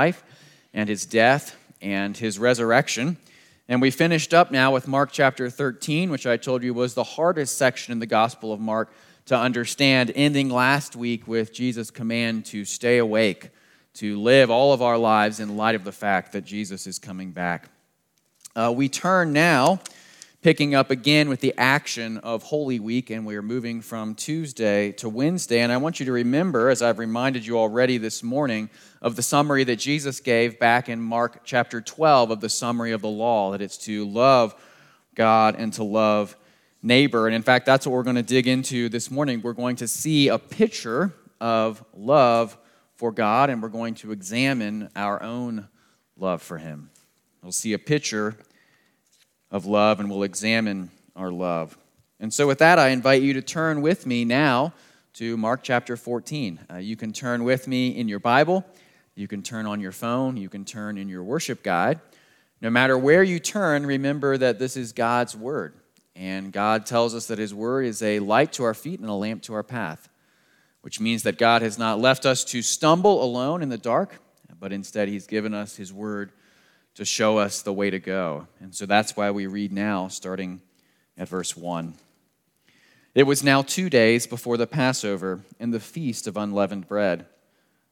life and his death and his resurrection. And we finished up now with Mark chapter 13, which I told you was the hardest section in the Gospel of Mark to understand, ending last week with Jesus' command to stay awake, to live all of our lives in light of the fact that Jesus is coming back. Uh, we turn now picking up again with the action of Holy Week, and we are moving from Tuesday to Wednesday. And I want you to remember, as I've reminded you already this morning, of the summary that Jesus gave back in Mark chapter 12 of the summary of the law that it's to love God and to love neighbor. And in fact, that's what we're going to dig into this morning. We're going to see a picture of love for God, and we're going to examine our own love for Him. We'll see a picture of love, and we'll examine our love. And so, with that, I invite you to turn with me now to Mark chapter 14. Uh, you can turn with me in your Bible, you can turn on your phone, you can turn in your worship guide. No matter where you turn, remember that this is God's Word. And God tells us that His Word is a light to our feet and a lamp to our path, which means that God has not left us to stumble alone in the dark, but instead He's given us His Word to show us the way to go. And so that's why we read now, starting at verse 1. It was now two days before the Passover and the feast of unleavened bread.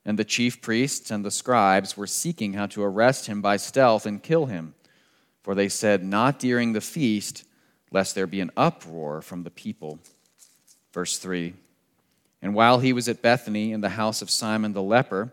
And the chief priests and the scribes were seeking how to arrest him by stealth and kill him. For they said, Not during the feast, lest there be an uproar from the people. Verse 3 And while he was at Bethany in the house of Simon the leper,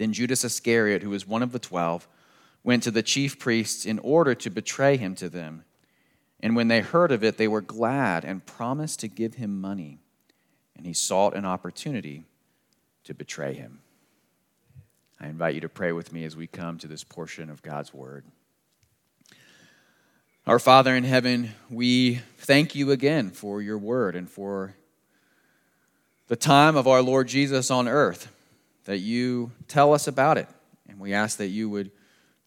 Then Judas Iscariot, who was one of the twelve, went to the chief priests in order to betray him to them. And when they heard of it, they were glad and promised to give him money. And he sought an opportunity to betray him. I invite you to pray with me as we come to this portion of God's word. Our Father in heaven, we thank you again for your word and for the time of our Lord Jesus on earth that you tell us about it. And we ask that you would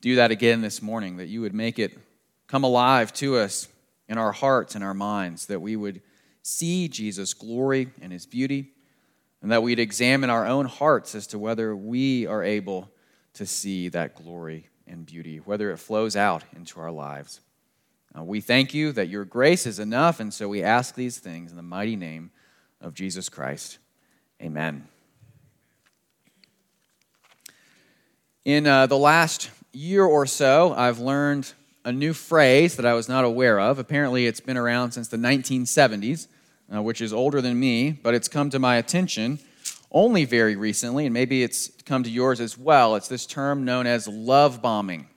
do that again this morning, that you would make it come alive to us in our hearts and our minds, that we would see Jesus' glory and his beauty, and that we'd examine our own hearts as to whether we are able to see that glory and beauty, whether it flows out into our lives. Uh, we thank you that your grace is enough, and so we ask these things in the mighty name of Jesus Christ. Amen. In uh, the last year or so, I've learned a new phrase that I was not aware of. Apparently, it's been around since the 1970s, uh, which is older than me, but it's come to my attention only very recently, and maybe it's come to yours as well. It's this term known as love bombing.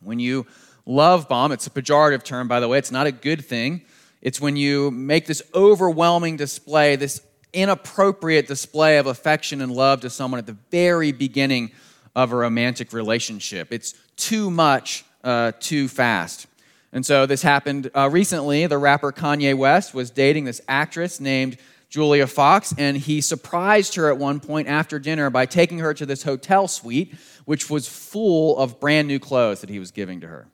When you love bomb, it's a pejorative term, by the way, it's not a good thing. It's when you make this overwhelming display, this inappropriate display of affection and love to someone at the very beginning of a romantic relationship. It's too much, uh, too fast. And so this happened uh, recently. The rapper Kanye West was dating this actress named Julia Fox, and he surprised her at one point after dinner by taking her to this hotel suite, which was full of brand new clothes that he was giving to her.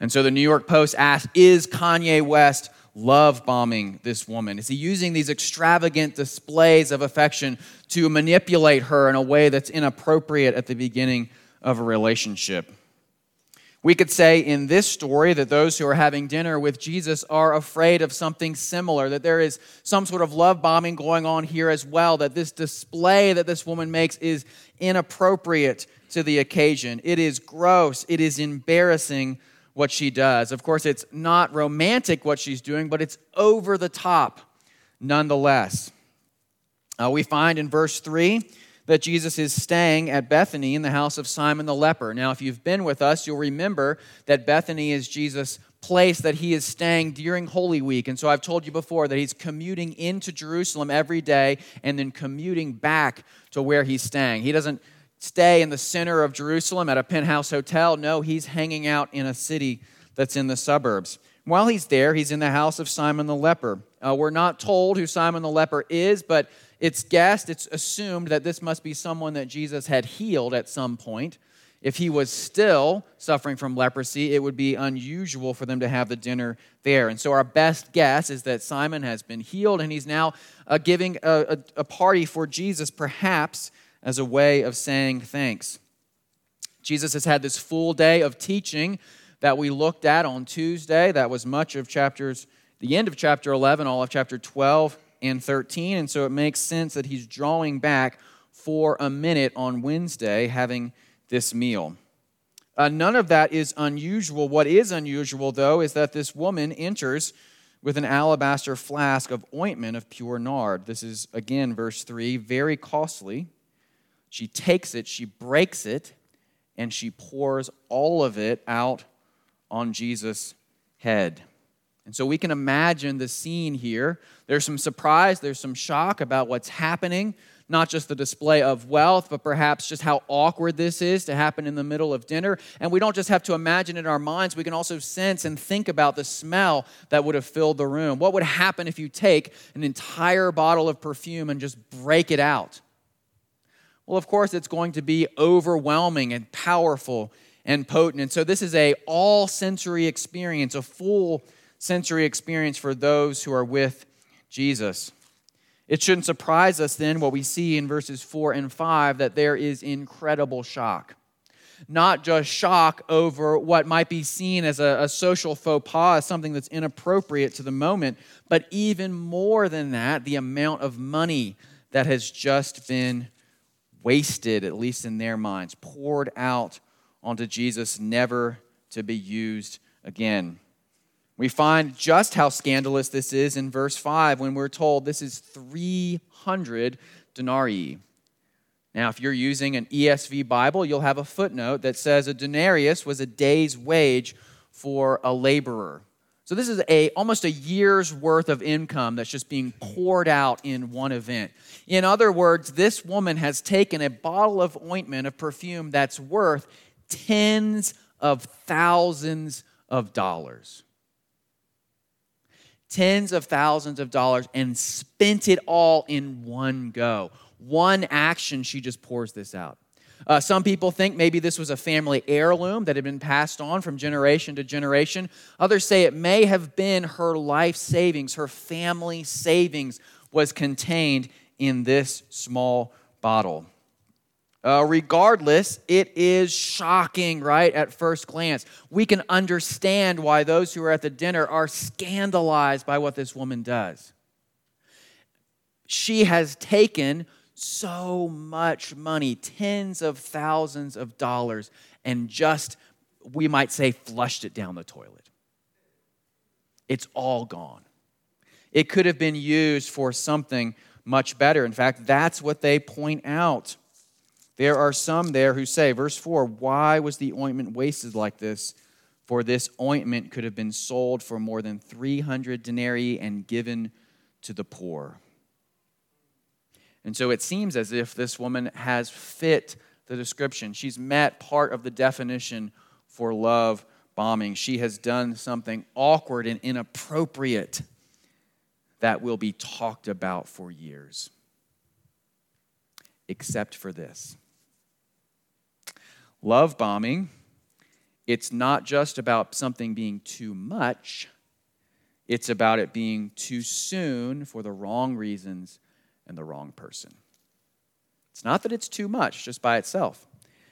And so the New York Post asked Is Kanye West love bombing this woman? Is he using these extravagant displays of affection to manipulate her in a way that's inappropriate at the beginning of a relationship? We could say in this story that those who are having dinner with Jesus are afraid of something similar, that there is some sort of love bombing going on here as well, that this display that this woman makes is inappropriate to the occasion. It is gross, it is embarrassing what she does. Of course, it's not romantic what she's doing, but it's over the top nonetheless. Uh, we find in verse 3 that Jesus is staying at Bethany in the house of Simon the leper. Now, if you've been with us, you'll remember that Bethany is Jesus' place that he is staying during Holy Week. And so I've told you before that he's commuting into Jerusalem every day and then commuting back to where he's staying. He doesn't stay in the center of Jerusalem at a penthouse hotel. No, he's hanging out in a city that's in the suburbs. While he's there, he's in the house of Simon the leper. Uh, we're not told who Simon the leper is, but it's guessed, it's assumed that this must be someone that Jesus had healed at some point. If he was still suffering from leprosy, it would be unusual for them to have the dinner there. And so, our best guess is that Simon has been healed and he's now uh, giving a, a, a party for Jesus, perhaps as a way of saying thanks. Jesus has had this full day of teaching that we looked at on Tuesday. That was much of chapters, the end of chapter 11, all of chapter 12 and 13. And so it makes sense that he's drawing back for a minute on Wednesday having this meal. Uh, none of that is unusual. What is unusual, though, is that this woman enters with an alabaster flask of ointment of pure nard. This is, again, verse 3, very costly. She takes it, she breaks it, and she pours all of it out on Jesus' head. And so we can imagine the scene here. There's some surprise, there's some shock about what's happening, not just the display of wealth, but perhaps just how awkward this is to happen in the middle of dinner. And we don't just have to imagine in our minds, we can also sense and think about the smell that would have filled the room. What would happen if you take an entire bottle of perfume and just break it out? Well, of course, it's going to be overwhelming and powerful and potent. And so this is a all sensory experience, a full sensory experience for those who are with Jesus. It shouldn't surprise us then what we see in verses 4 and 5 that there is incredible shock. Not just shock over what might be seen as a, a, social faux pas, something that's inappropriate to the moment, but even more than that, the amount of money that has just been wasted, at least in their minds, poured out onto Jesus, never to be used again. We find just how scandalous this is in verse 5 when we're told this is 300 denarii. Now, if you're using an ESV Bible, you'll have a footnote that says a denarius was a day's wage for a laborer. So this is a almost a year's worth of income that's just being poured out in one event. In other words, this woman has taken a bottle of ointment of perfume that's worth tens of thousands of dollars tens of thousands of dollars and spent it all in one go. One action, she just pours this out. Uh, some people think maybe this was a family heirloom that had been passed on from generation to generation. Others say it may have been her life savings, her family savings was contained in this small bottle. Uh, regardless, it is shocking, right, at first glance. We can understand why those who are at the dinner are scandalized by what this woman does. She has taken so much money, tens of thousands of dollars, and just, we might say, flushed it down the toilet. It's all gone. It could have been used for something much better. In fact, that's what they point out. There are some there who say, verse 4, why was the ointment wasted like this? For this ointment could have been sold for more than 300 denarii and given to the poor. And so it seems as if this woman has fit the description. She's met part of the definition for love bombing. She has done something awkward and inappropriate that will be talked about for years. Except for this love bombing, it's not just about something being too much, it's about it being too soon for the wrong reasons and the wrong person. It's not that it's too much just by itself.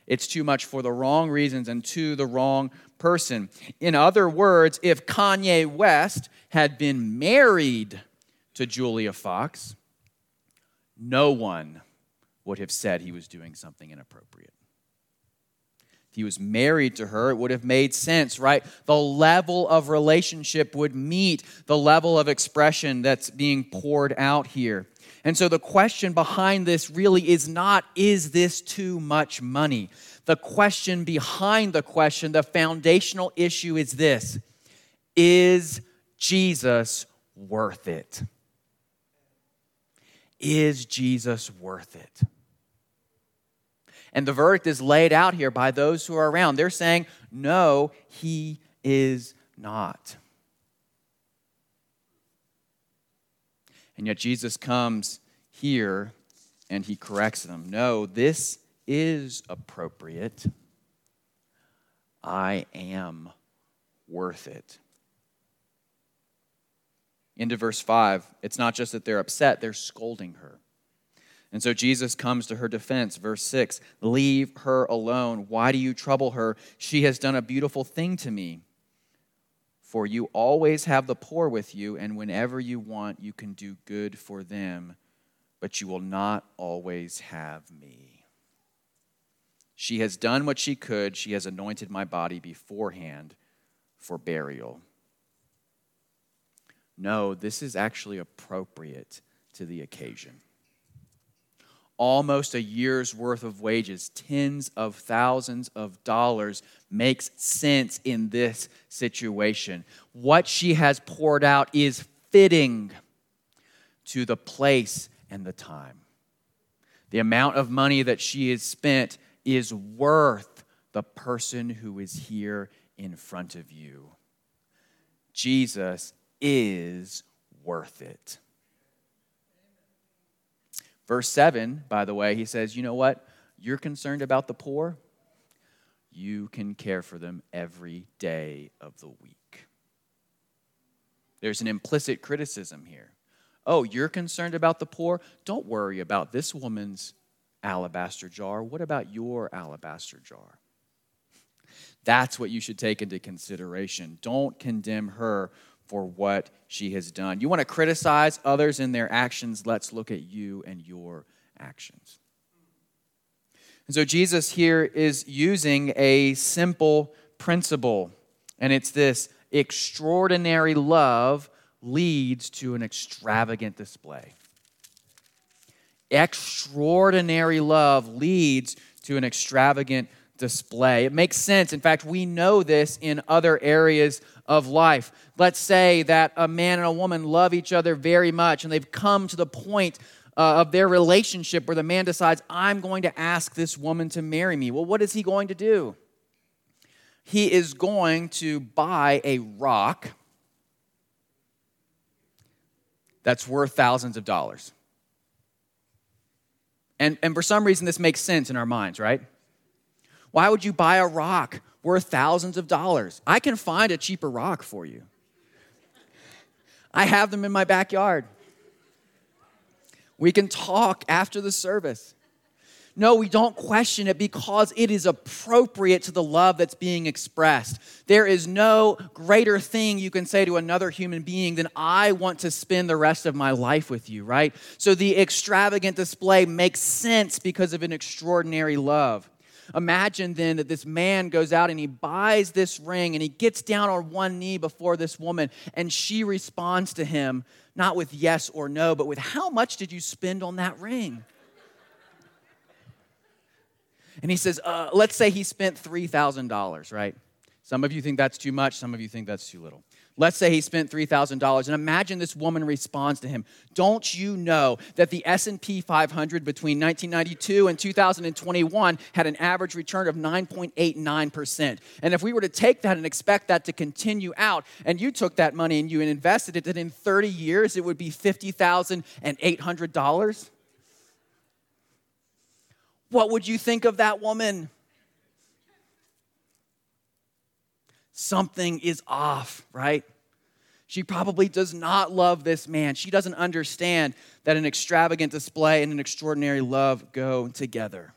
It's too much for the wrong reasons and to the wrong person. In other words, if Kanye West had been married to Julia Fox, no one would have said he was doing something inappropriate. If he was married to her, it would have made sense, right? The level of relationship would meet the level of expression that's being poured out here. And so the question behind this really is not, is this too much money? The question behind the question, the foundational issue is this Is Jesus worth it? Is Jesus worth it? And the verdict is laid out here by those who are around. They're saying, no, he is not. And yet Jesus comes here and he corrects them. No, this is appropriate. I am worth it. Into verse 5, it's not just that they're upset, they're scolding her. And so Jesus comes to her defense. Verse 6 Leave her alone. Why do you trouble her? She has done a beautiful thing to me. For you always have the poor with you, and whenever you want, you can do good for them, but you will not always have me. She has done what she could. She has anointed my body beforehand for burial. No, this is actually appropriate to the occasion almost a year's worth of wages, tens of thousands of dollars, makes sense in this situation. What she has poured out is fitting to the place and the time. The amount of money that she has spent is worth the person who is here in front of you. Jesus is worth it. Verse 7, by the way, he says, You know what? You're concerned about the poor. You can care for them every day of the week. There's an implicit criticism here. Oh, you're concerned about the poor? Don't worry about this woman's alabaster jar. What about your alabaster jar? That's what you should take into consideration. Don't condemn her for what she has done. You want to criticize others in their actions? Let's look at you and your actions. And so Jesus here is using a simple principle, and it's this extraordinary love leads to an extravagant display. Extraordinary love leads to an extravagant display. It makes sense. In fact, we know this in other areas of life. Let's say that a man and a woman love each other very much and they've come to the point uh, of their relationship where the man decides, I'm going to ask this woman to marry me. Well, what is he going to do? He is going to buy a rock that's worth thousands of dollars. And, and for some reason, this makes sense in our minds, right? Why would you buy a rock worth thousands of dollars? I can find a cheaper rock for you. I have them in my backyard. We can talk after the service. No, we don't question it because it is appropriate to the love that's being expressed. There is no greater thing you can say to another human being than, I want to spend the rest of my life with you, right? So the extravagant display makes sense because of an extraordinary love. Imagine then that this man goes out and he buys this ring and he gets down on one knee before this woman and she responds to him not with yes or no, but with how much did you spend on that ring? And he says, uh, let's say he spent $3,000, right? Some of you think that's too much, some of you think that's too little. Let's say he spent $3,000 and imagine this woman responds to him. Don't you know that the S&P 500 between 1992 and 2021 had an average return of 9.89%. And if we were to take that and expect that to continue out and you took that money and you invested it that in 30 years it would be $50,800? What would you think of that woman? Something is off, right? She probably does not love this man. She doesn't understand that an extravagant display and an extraordinary love go together.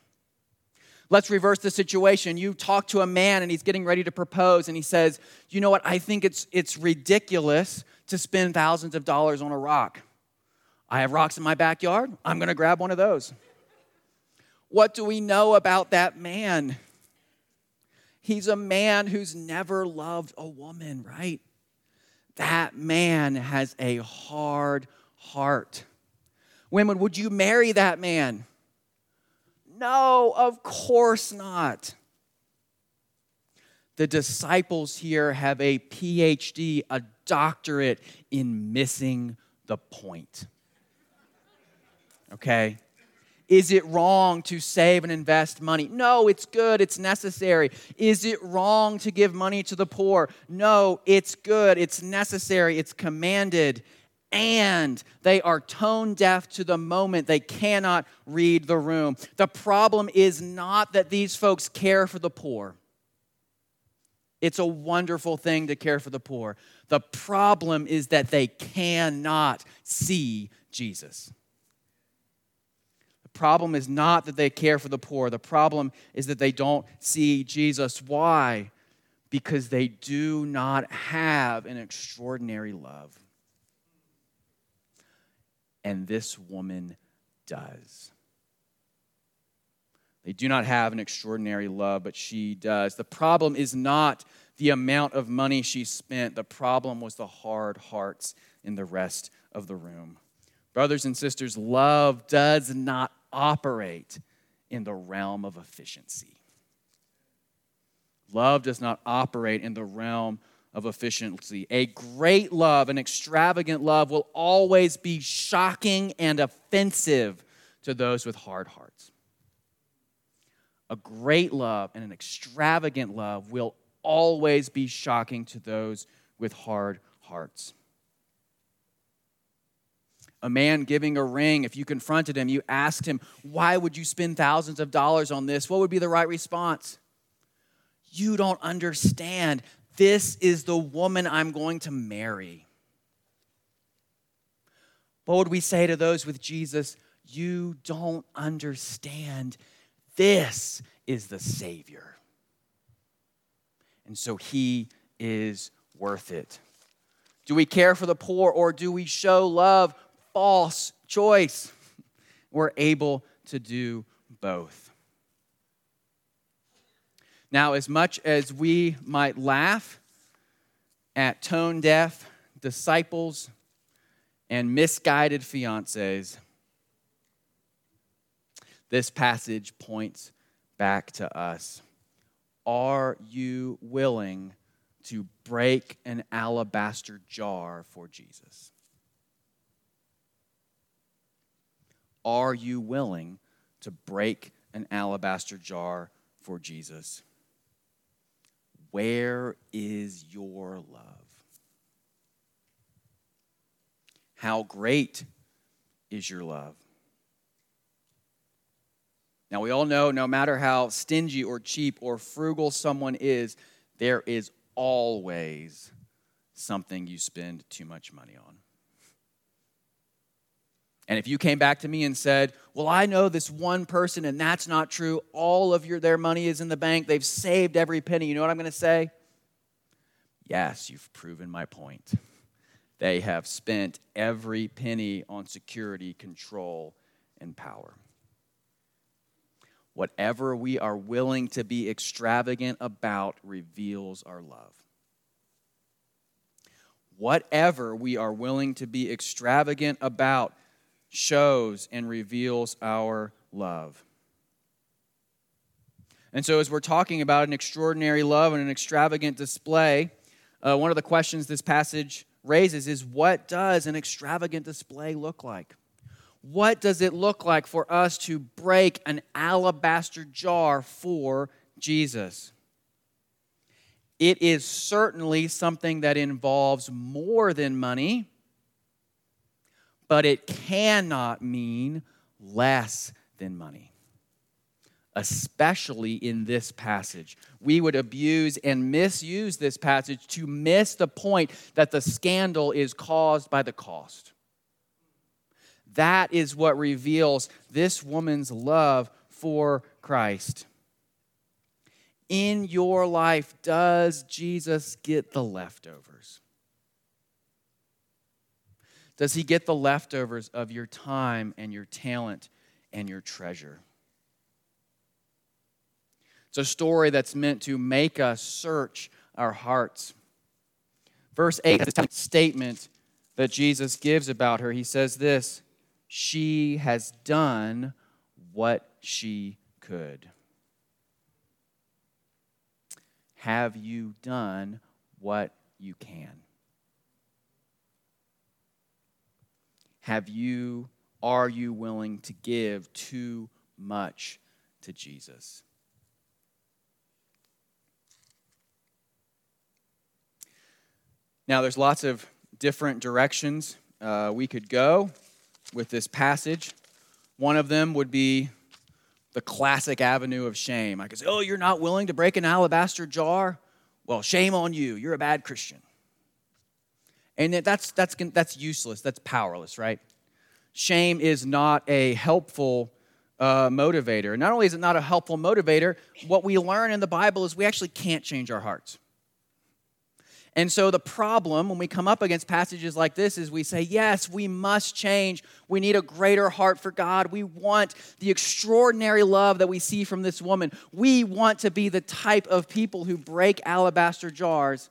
Let's reverse the situation. You talk to a man and he's getting ready to propose, and he says, You know what? I think it's, it's ridiculous to spend thousands of dollars on a rock. I have rocks in my backyard. I'm going to grab one of those. What do we know about that man? He's a man who's never loved a woman, right? That man has a hard heart. Women, would you marry that man? No, of course not. The disciples here have a PhD, a doctorate in missing the point. Okay? Is it wrong to save and invest money? No, it's good, it's necessary. Is it wrong to give money to the poor? No, it's good, it's necessary, it's commanded. And they are tone deaf to the moment. They cannot read the room. The problem is not that these folks care for the poor. It's a wonderful thing to care for the poor. The problem is that they cannot see Jesus problem is not that they care for the poor. The problem is that they don't see Jesus. Why? Because they do not have an extraordinary love. And this woman does. They do not have an extraordinary love, but she does. The problem is not the amount of money she spent, the problem was the hard hearts in the rest of the room. Brothers and sisters, love does not operate in the realm of efficiency. Love does not operate in the realm of efficiency. A great love, an extravagant love, will always be shocking and offensive to those with hard hearts. A great love and an extravagant love will always be shocking to those with hard hearts a man giving a ring, if you confronted him, you asked him, Why would you spend thousands of dollars on this? What would be the right response? You don't understand. This is the woman I'm going to marry. What would we say to those with Jesus? You don't understand. This is the Savior. And so he is worth it. Do we care for the poor or do we show love false choice. We're able to do both. Now, as much as we might laugh at tone deaf disciples and misguided fiancés, this passage points back to us. Are you willing to break an alabaster jar for Jesus? Are you willing to break an alabaster jar for Jesus? Where is your love? How great is your love? Now, we all know no matter how stingy or cheap or frugal someone is, there is always something you spend too much money on. And if you came back to me and said, Well, I know this one person and that's not true, all of your, their money is in the bank, they've saved every penny, you know what I'm going to say? Yes, you've proven my point. They have spent every penny on security, control, and power. Whatever we are willing to be extravagant about reveals our love. Whatever we are willing to be extravagant about shows and reveals our love. And so, as we're talking about an extraordinary love and an extravagant display, uh, one of the questions this passage raises is what does an extravagant display look like? What does it look like for us to break an alabaster jar for Jesus? It is certainly something that involves more than money but it cannot mean less than money. Especially in this passage. We would abuse and misuse this passage to miss the point that the scandal is caused by the cost. That is what reveals this woman's love for Christ. in your life, does Jesus get the leftovers? Does he get the leftovers of your time and your talent and your treasure? It's a story that's meant to make us search our hearts. Verse 8 is a statement that Jesus gives about her. He says this She has done what she could. Have you done what you can? Have you, are you willing to give too much to Jesus? Now, there's lots of different directions uh, we could go with this passage. One of them would be the classic avenue of shame. I could say, Oh, you're not willing to break an alabaster jar? Well, shame on you. You're a bad Christian. And that's, that's, that's useless. That's powerless, right? Shame is not a helpful uh, motivator. Not only is it not a helpful motivator, what we learn in the Bible is we actually can't change our hearts. And so the problem when we come up against passages like this is we say, yes, we must change. We need a greater heart for God. We want the extraordinary love that we see from this woman. We want to be the type of people who break alabaster jars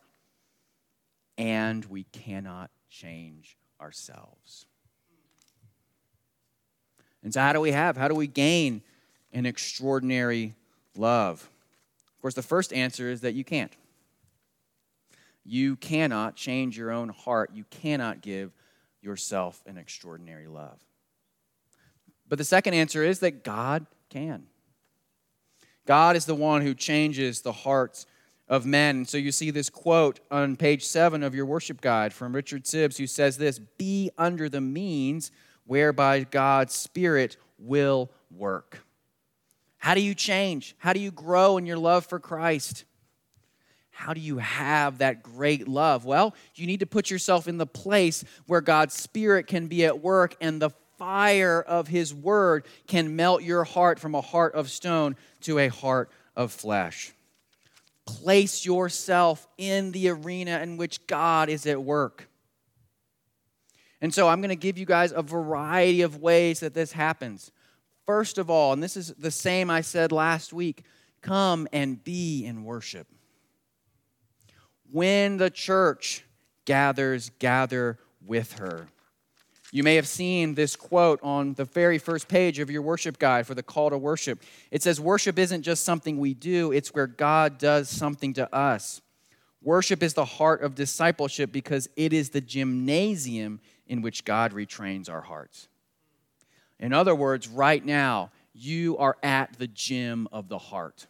and we cannot change ourselves. And so, how do we have? How do we gain an extraordinary love? Of course, the first answer is that you can't. You cannot change your own heart. You cannot give yourself an extraordinary love. But the second answer is that God can. God is the one who changes the hearts of men. So you see this quote on page seven of your worship guide from Richard Sibbes, who says this Be under the means whereby God's Spirit will work. How do you change? How do you grow in your love for Christ? How do you have that great love? Well, you need to put yourself in the place where God's Spirit can be at work and the fire of His Word can melt your heart from a heart of stone to a heart of flesh. Place yourself in the arena in which God is at work. And so I'm going to give you guys a variety of ways that this happens. First of all, and this is the same I said last week come and be in worship. When the church gathers, gather with her. You may have seen this quote on the very first page of your worship guide for the call to worship. It says, Worship isn't just something we do, it's where God does something to us. Worship is the heart of discipleship because it is the gymnasium in which God retrains our hearts. In other words, right now, you are at the gym of the heart.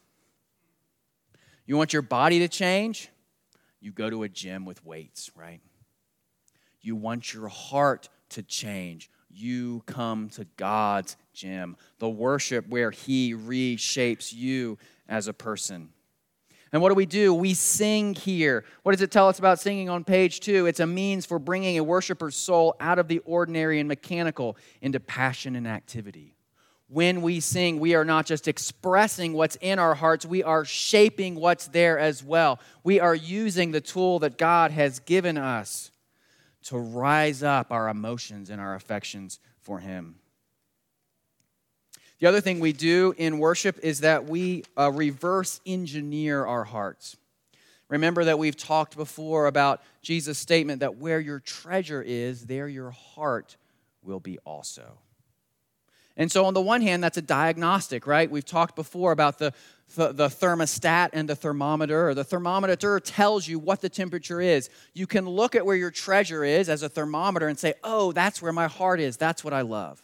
You want your body to change? You go to a gym with weights, right? You want your heart to change. You come to God's gym, the worship where He reshapes you as a person. And what do we do? We sing here. What does it tell us about singing on page two? It's a means for bringing a worshiper's soul out of the ordinary and mechanical into passion and activity. When we sing, we are not just expressing what's in our hearts, we are shaping what's there as well. We are using the tool that God has given us to rise up our emotions and our affections for Him. The other thing we do in worship is that we uh, reverse engineer our hearts. Remember that we've talked before about Jesus' statement that where your treasure is, there your heart will be also. And so, on the one hand, that's a diagnostic, right? We've talked before about the, the, the, thermostat and the thermometer, or the thermometer tells you what the temperature is. You can look at where your treasure is as a thermometer and say, oh, that's where my heart is. That's what I love.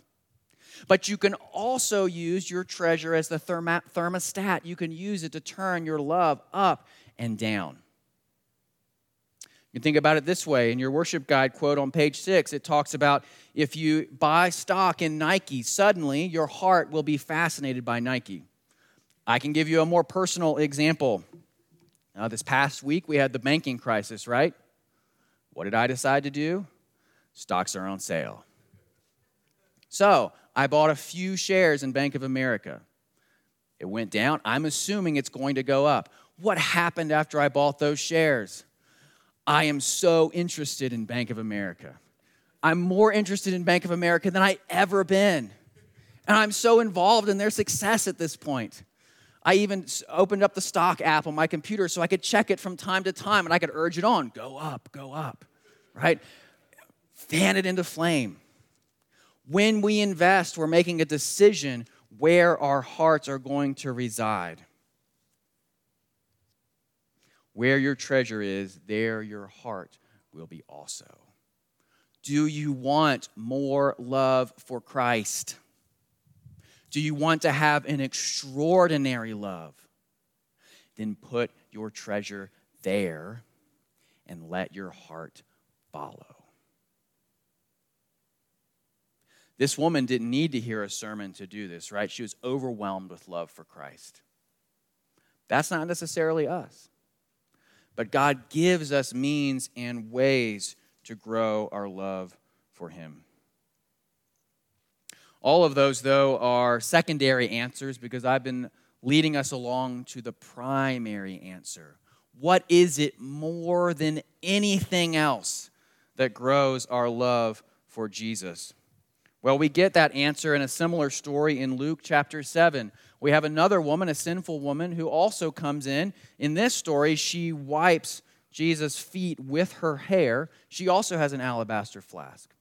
But you can also use your treasure as the thermostat. You can use it to turn your love up and down. You can think about it this way in your worship guide quote on page six, it talks about if you buy stock in Nike, suddenly your heart will be fascinated by Nike. I can give you a more personal example. This past week, we had the banking crisis, right? What did I decide to do? Stocks are on sale. So I bought a few shares in Bank of America. It went down. I'm assuming it's going to go up. What happened after I bought those shares? I am so interested in Bank of America. I'm more interested in Bank of America than I ever been. And I'm so involved in their success at this point. I even opened up the stock app on my computer so I could check it from time to time and I could urge it on go up, go up, right? Fan it into flame. When we invest, we're making a decision where our hearts are going to reside. Where your treasure is, there your heart will be also. Do you want more love for Christ? Do you want to have an extraordinary love? Then put your treasure there and let your heart follow. This woman didn't need to hear a sermon to do this, right? She was overwhelmed with love for Christ. That's not necessarily us. But God gives us means and ways to grow our love for Him. All of those, though, are secondary answers because I've been leading us along to the primary answer. What is it more than anything else that grows our love for Jesus? Well, we get that answer in a similar story in Luke chapter 7. We have another woman, a sinful woman, who also comes in. In this story, she wipes Jesus' feet with her hair. She also has an alabaster flask.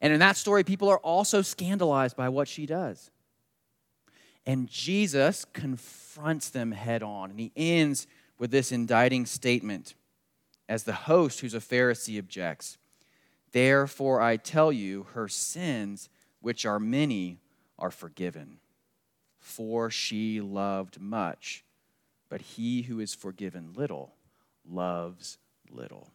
And in that story, people are also scandalized by what she does. And Jesus confronts them head on. And he ends with this indicting statement as the host, who's a Pharisee, objects Therefore, I tell you, her sins which are many, are forgiven. For she loved much, but he who is forgiven little loves little.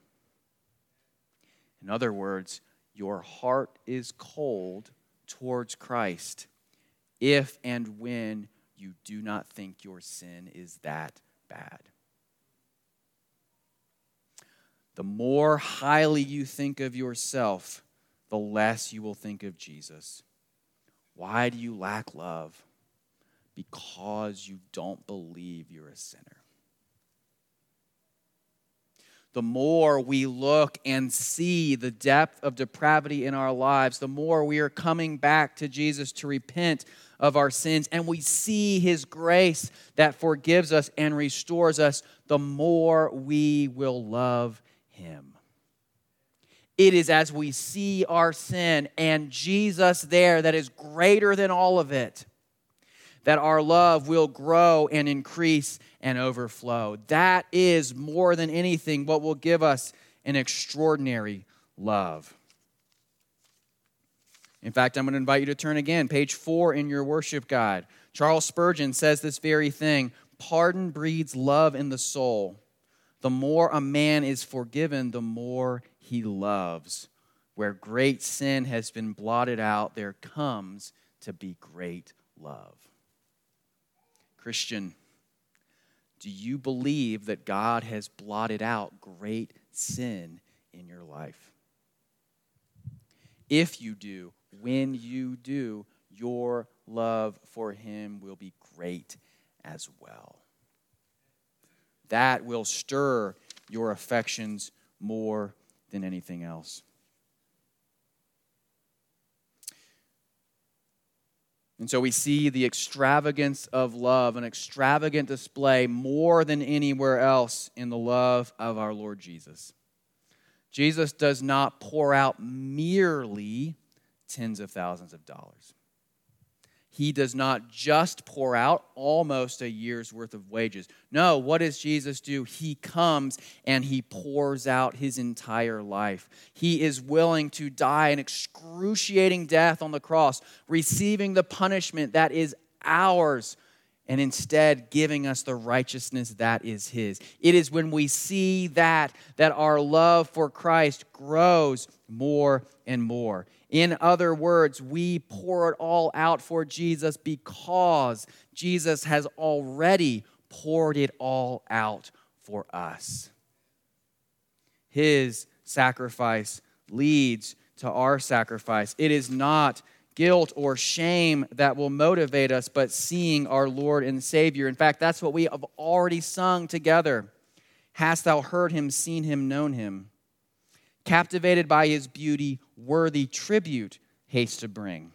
In other words, your heart is cold towards Christ if and when you do not think your sin is that bad. The more highly you think of yourself, the less you will think of Jesus. Why do you lack love? Because you don't believe you're a sinner. The more we look and see the depth of depravity in our lives, the more we are coming back to Jesus to repent of our sins, and we see his grace that forgives us and restores us, the more we will love him. It is as we see our sin and Jesus there that is greater than all of it that our love will grow and increase and overflow. That is more than anything what will give us an extraordinary love. In fact, I'm going to invite you to turn again, page four in your worship guide. Charles Spurgeon says this very thing pardon breeds love in the soul. The more a man is forgiven, the more he loves. Where great sin has been blotted out, there comes to be great love. Christian, do you believe that God has blotted out great sin in your life? If you do, when you do, your love for Him will be great as well. That will stir your affections more than anything else. And so we see the extravagance of love, an extravagant display more than anywhere else in the love of our Lord Jesus. Jesus does not pour out merely tens of thousands of dollars he does not just pour out almost a year's worth of wages. No, what does Jesus do? He comes and he pours out his entire life. He is willing to die an excruciating death on the cross, receiving the punishment that is ours and instead giving us the righteousness that is his. It is when we see that that our love for Christ grows more and more. In other words, we pour it all out for Jesus because Jesus has already poured it all out for us. His sacrifice leads to our sacrifice. It is not guilt or shame that will motivate us, but seeing our Lord and Savior. In fact, that's what we have already sung together. Hast thou heard him, seen him, known him? Captivated by his beauty, worthy tribute haste to bring.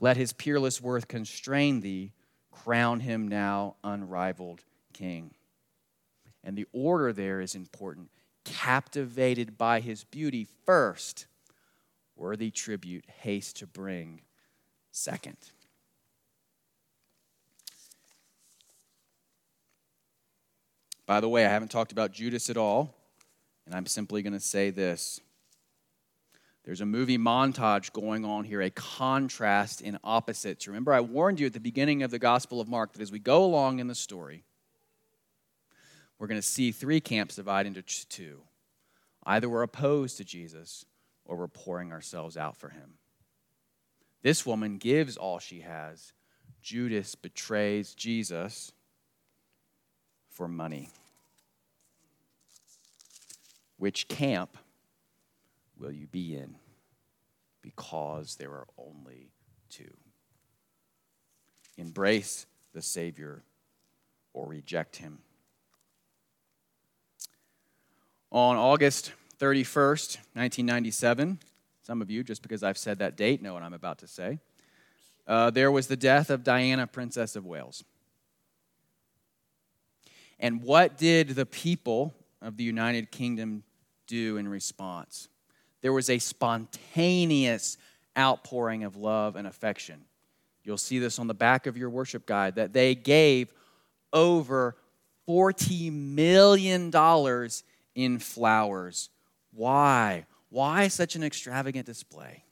Let his peerless worth constrain thee, crown him now unrivaled king. And the order there is important. Captivated by his beauty first, worthy tribute haste to bring second. By the way, I haven't talked about Judas at all, and I'm simply going to say this. There's a movie montage going on here, a contrast in opposites. Remember, I warned you at the beginning of the Gospel of Mark that as we go along in the story, we're going to see three camps divide into two. Either we're opposed to Jesus or we're pouring ourselves out for him. This woman gives all she has. Judas betrays Jesus for money. Which camp will you be in? Because there are only two. Embrace the Savior or reject him. On August 31st, 1997, some of you, just because I've said that date, know what I'm about to say, uh, there was the death of Diana, Princess of Wales. And what did the people of the United Kingdom do in response? There was a spontaneous outpouring of love and affection. You'll see this on the back of your worship guide that they gave over $40 million in flowers. Why? Why such an extravagant display?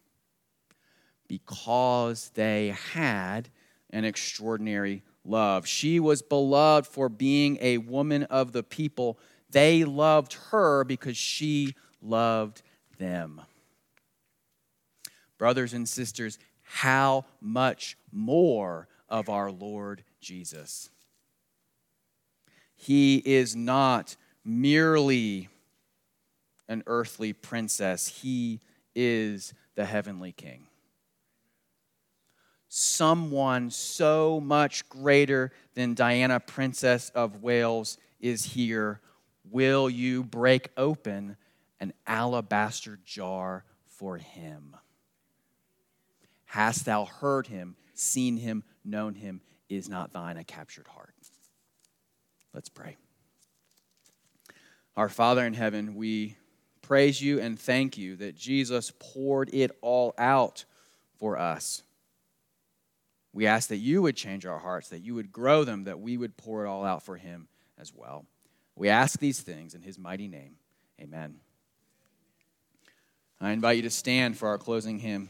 Because they had an extraordinary love. She was beloved for being a woman of the people. They loved her because she loved them. Brothers and sisters, how much more of our Lord Jesus? He is not merely an earthly princess, he is the heavenly king someone so much greater than Diana, Princess of Wales, is here. Will you break open an alabaster jar for him? Hast thou heard him, seen him, known him? Is not thine a captured heart? Let's pray. Our Father in heaven, we praise you and thank you that Jesus poured it all out for us. We ask that you would change our hearts, that you would grow them, that we would pour it all out for him as well. We ask these things in his mighty name. Amen. I invite you to stand for our closing hymn.